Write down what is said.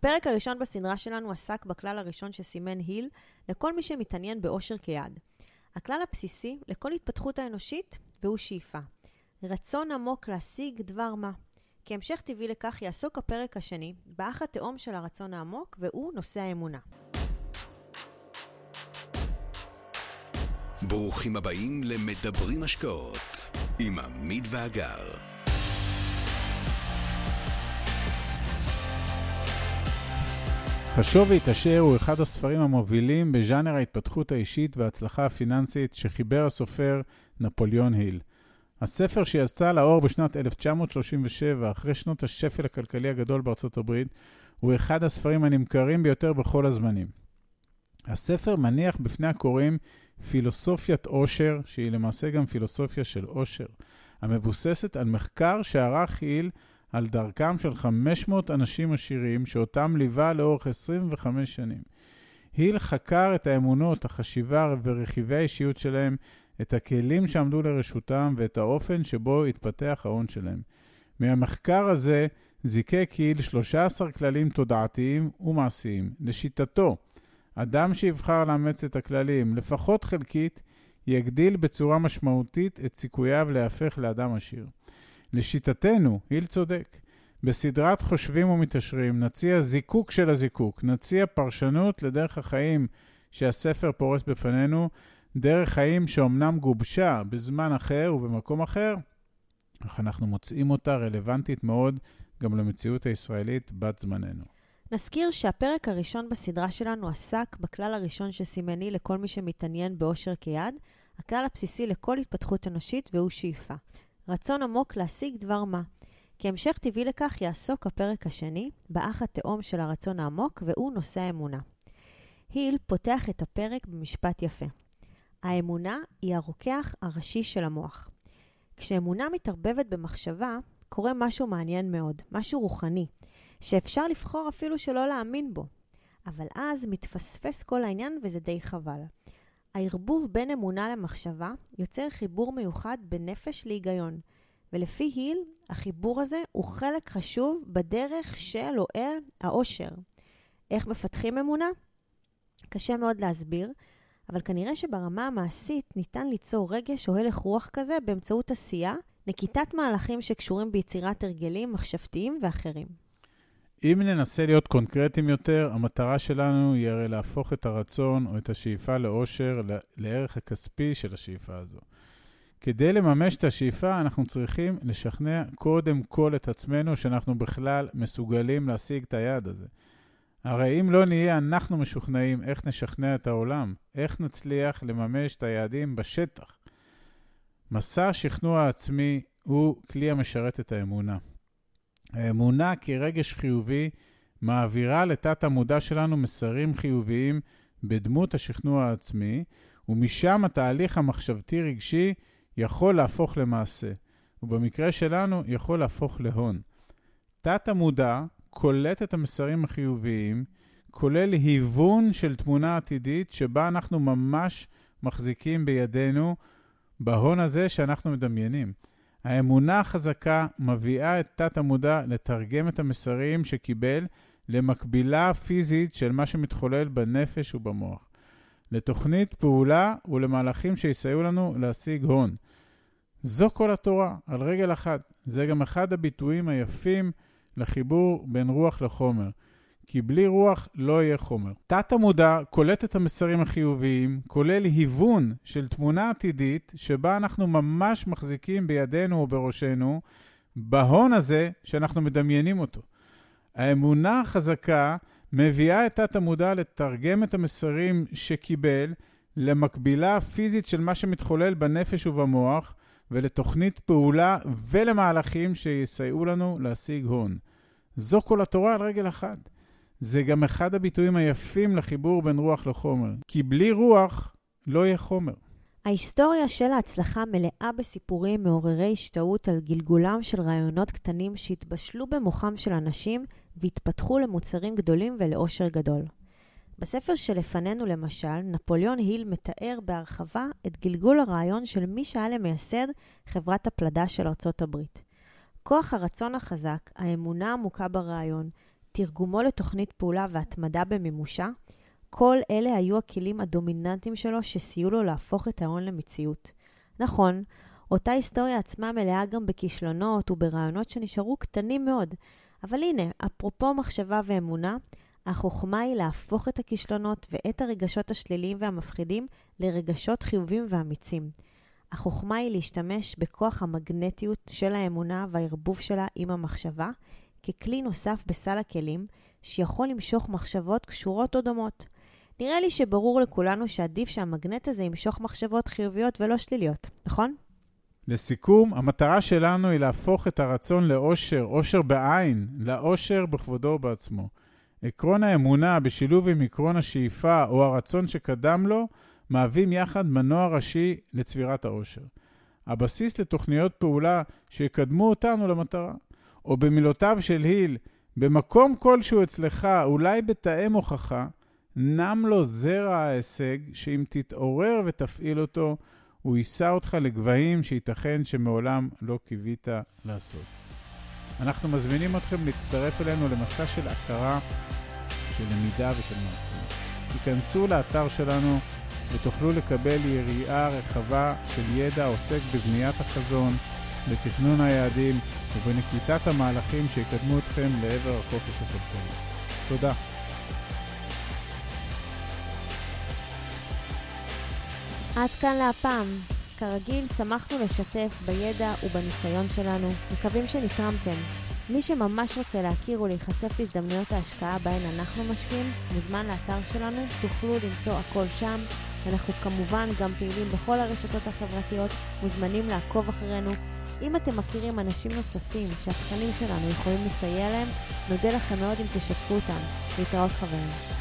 הפרק הראשון בסדרה שלנו עסק בכלל הראשון שסימן היל לכל מי שמתעניין באושר כיעד. הכלל הבסיסי לכל התפתחות האנושית והוא שאיפה. רצון עמוק להשיג דבר מה. כהמשך טבעי לכך יעסוק הפרק השני באח התאום של הרצון העמוק והוא נושא האמונה. ברוכים הבאים למדברים השקעות עם עמית ואגר. חשוב והתעשר הוא אחד הספרים המובילים בז'אנר ההתפתחות האישית וההצלחה הפיננסית שחיבר הסופר נפוליאון היל. הספר שיצא לאור בשנת 1937, אחרי שנות השפל הכלכלי הגדול בארצות הברית, הוא אחד הספרים הנמכרים ביותר בכל הזמנים. הספר מניח בפני הקוראים פילוסופיית עושר, שהיא למעשה גם פילוסופיה של עושר, המבוססת על מחקר שערך היל על דרכם של 500 אנשים עשירים שאותם ליווה לאורך 25 שנים. היל חקר את האמונות, החשיבה ורכיבי האישיות שלהם, את הכלים שעמדו לרשותם ואת האופן שבו התפתח ההון שלהם. מהמחקר הזה זיקק היל 13 כללים תודעתיים ומעשיים. לשיטתו, אדם שיבחר לאמץ את הכללים, לפחות חלקית, יגדיל בצורה משמעותית את סיכוייו להפך לאדם עשיר. לשיטתנו, היל צודק. בסדרת חושבים ומתעשרים נציע זיקוק של הזיקוק, נציע פרשנות לדרך החיים שהספר פורס בפנינו, דרך חיים שאומנם גובשה בזמן אחר ובמקום אחר, אך אנחנו מוצאים אותה רלוונטית מאוד גם למציאות הישראלית בת זמננו. נזכיר שהפרק הראשון בסדרה שלנו עסק בכלל הראשון שסימני לכל מי שמתעניין באושר כיעד, הכלל הבסיסי לכל התפתחות אנושית והוא שאיפה. רצון עמוק להשיג דבר מה. כהמשך טבעי לכך יעסוק הפרק השני, באח התאום של הרצון העמוק, והוא נושא האמונה. היל פותח את הפרק במשפט יפה. האמונה היא הרוקח הראשי של המוח. כשאמונה מתערבבת במחשבה, קורה משהו מעניין מאוד, משהו רוחני, שאפשר לבחור אפילו שלא להאמין בו. אבל אז מתפספס כל העניין וזה די חבל. הערבוב בין אמונה למחשבה יוצר חיבור מיוחד בין נפש להיגיון, ולפי היל, החיבור הזה הוא חלק חשוב בדרך של או אל העושר. איך מפתחים אמונה? קשה מאוד להסביר, אבל כנראה שברמה המעשית ניתן ליצור רגש או הלך רוח כזה באמצעות עשייה, נקיטת מהלכים שקשורים ביצירת הרגלים מחשבתיים ואחרים. אם ננסה להיות קונקרטיים יותר, המטרה שלנו היא הרי להפוך את הרצון או את השאיפה לאושר לערך הכספי של השאיפה הזו. כדי לממש את השאיפה, אנחנו צריכים לשכנע קודם כל את עצמנו שאנחנו בכלל מסוגלים להשיג את היעד הזה. הרי אם לא נהיה אנחנו משוכנעים, איך נשכנע את העולם? איך נצליח לממש את היעדים בשטח? מסע השכנוע העצמי הוא כלי המשרת את האמונה. האמונה כרגש חיובי מעבירה לתת המודע שלנו מסרים חיוביים בדמות השכנוע העצמי, ומשם התהליך המחשבתי-רגשי יכול להפוך למעשה, ובמקרה שלנו יכול להפוך להון. תת המודע קולט את המסרים החיוביים, כולל היוון של תמונה עתידית שבה אנחנו ממש מחזיקים בידינו בהון הזה שאנחנו מדמיינים. האמונה החזקה מביאה את תת-המודע לתרגם את המסרים שקיבל למקבילה פיזית של מה שמתחולל בנפש ובמוח. לתוכנית פעולה ולמהלכים שיסייעו לנו להשיג הון. זו כל התורה, על רגל אחת. זה גם אחד הביטויים היפים לחיבור בין רוח לחומר. כי בלי רוח לא יהיה חומר. תת-המודע קולט את המסרים החיוביים, כולל היוון של תמונה עתידית שבה אנחנו ממש מחזיקים בידינו או בראשנו, בהון הזה שאנחנו מדמיינים אותו. האמונה החזקה מביאה את תת-המודע לתרגם את המסרים שקיבל למקבילה הפיזית של מה שמתחולל בנפש ובמוח, ולתוכנית פעולה ולמהלכים שיסייעו לנו להשיג הון. זו כל התורה על רגל אחת. זה גם אחד הביטויים היפים לחיבור בין רוח לחומר. כי בלי רוח לא יהיה חומר. ההיסטוריה של ההצלחה מלאה בסיפורים מעוררי השתאות על גלגולם של רעיונות קטנים שהתבשלו במוחם של אנשים והתפתחו למוצרים גדולים ולאושר גדול. בספר שלפנינו למשל, נפוליאון היל מתאר בהרחבה את גלגול הרעיון של מי שהיה למייסד חברת הפלדה של ארצות הברית. כוח הרצון החזק, האמונה העמוקה ברעיון, תרגומו לתוכנית פעולה והתמדה במימושה, כל אלה היו הכלים הדומיננטיים שלו שסייעו לו להפוך את ההון למציאות. נכון, אותה היסטוריה עצמה מלאה גם בכישלונות וברעיונות שנשארו קטנים מאוד, אבל הנה, אפרופו מחשבה ואמונה, החוכמה היא להפוך את הכישלונות ואת הרגשות השליליים והמפחידים לרגשות חיוביים ואמיצים. החוכמה היא להשתמש בכוח המגנטיות של האמונה והערבוב שלה עם המחשבה, ככלי נוסף בסל הכלים, שיכול למשוך מחשבות קשורות או דומות. נראה לי שברור לכולנו שעדיף שהמגנט הזה ימשוך מחשבות חיוביות ולא שליליות, נכון? לסיכום, המטרה שלנו היא להפוך את הרצון לאושר, אושר בעין, לאושר בכבודו ובעצמו. עקרון האמונה בשילוב עם עקרון השאיפה או הרצון שקדם לו, מהווים יחד מנוע ראשי לצבירת האושר. הבסיס לתוכניות פעולה שיקדמו אותנו למטרה. או במילותיו של היל, במקום כלשהו אצלך, אולי בתאם הוכחה, נם לו זרע ההישג, שאם תתעורר ותפעיל אותו, הוא יישא אותך לגבהים שייתכן שמעולם לא קיווית לעשות. אנחנו מזמינים אתכם להצטרף אלינו למסע של הכרה, של למידה ושל מעשים. היכנסו לאתר שלנו ותוכלו לקבל יריעה רחבה של ידע העוסק בבניית החזון, בתכנון היעדים ובנקיטת המהלכים שיקדמו אתכם לעבר החופש הכלכלי. תודה. עד כאן להפעם. כרגיל, שמחנו לשתף בידע ובניסיון שלנו. מקווים שנתרמתם. מי שממש רוצה להכיר ולהיחשף להזדמנויות ההשקעה בהן אנחנו משקיעים, מוזמן לאתר שלנו, תוכלו למצוא הכל שם. אנחנו כמובן גם פעילים בכל הרשתות החברתיות, מוזמנים לעקוב אחרינו. אם אתם מכירים אנשים נוספים שהתכנים שלנו יכולים לסייע להם, נודה לכם מאוד אם תשתפו אותם. להתראות חברים.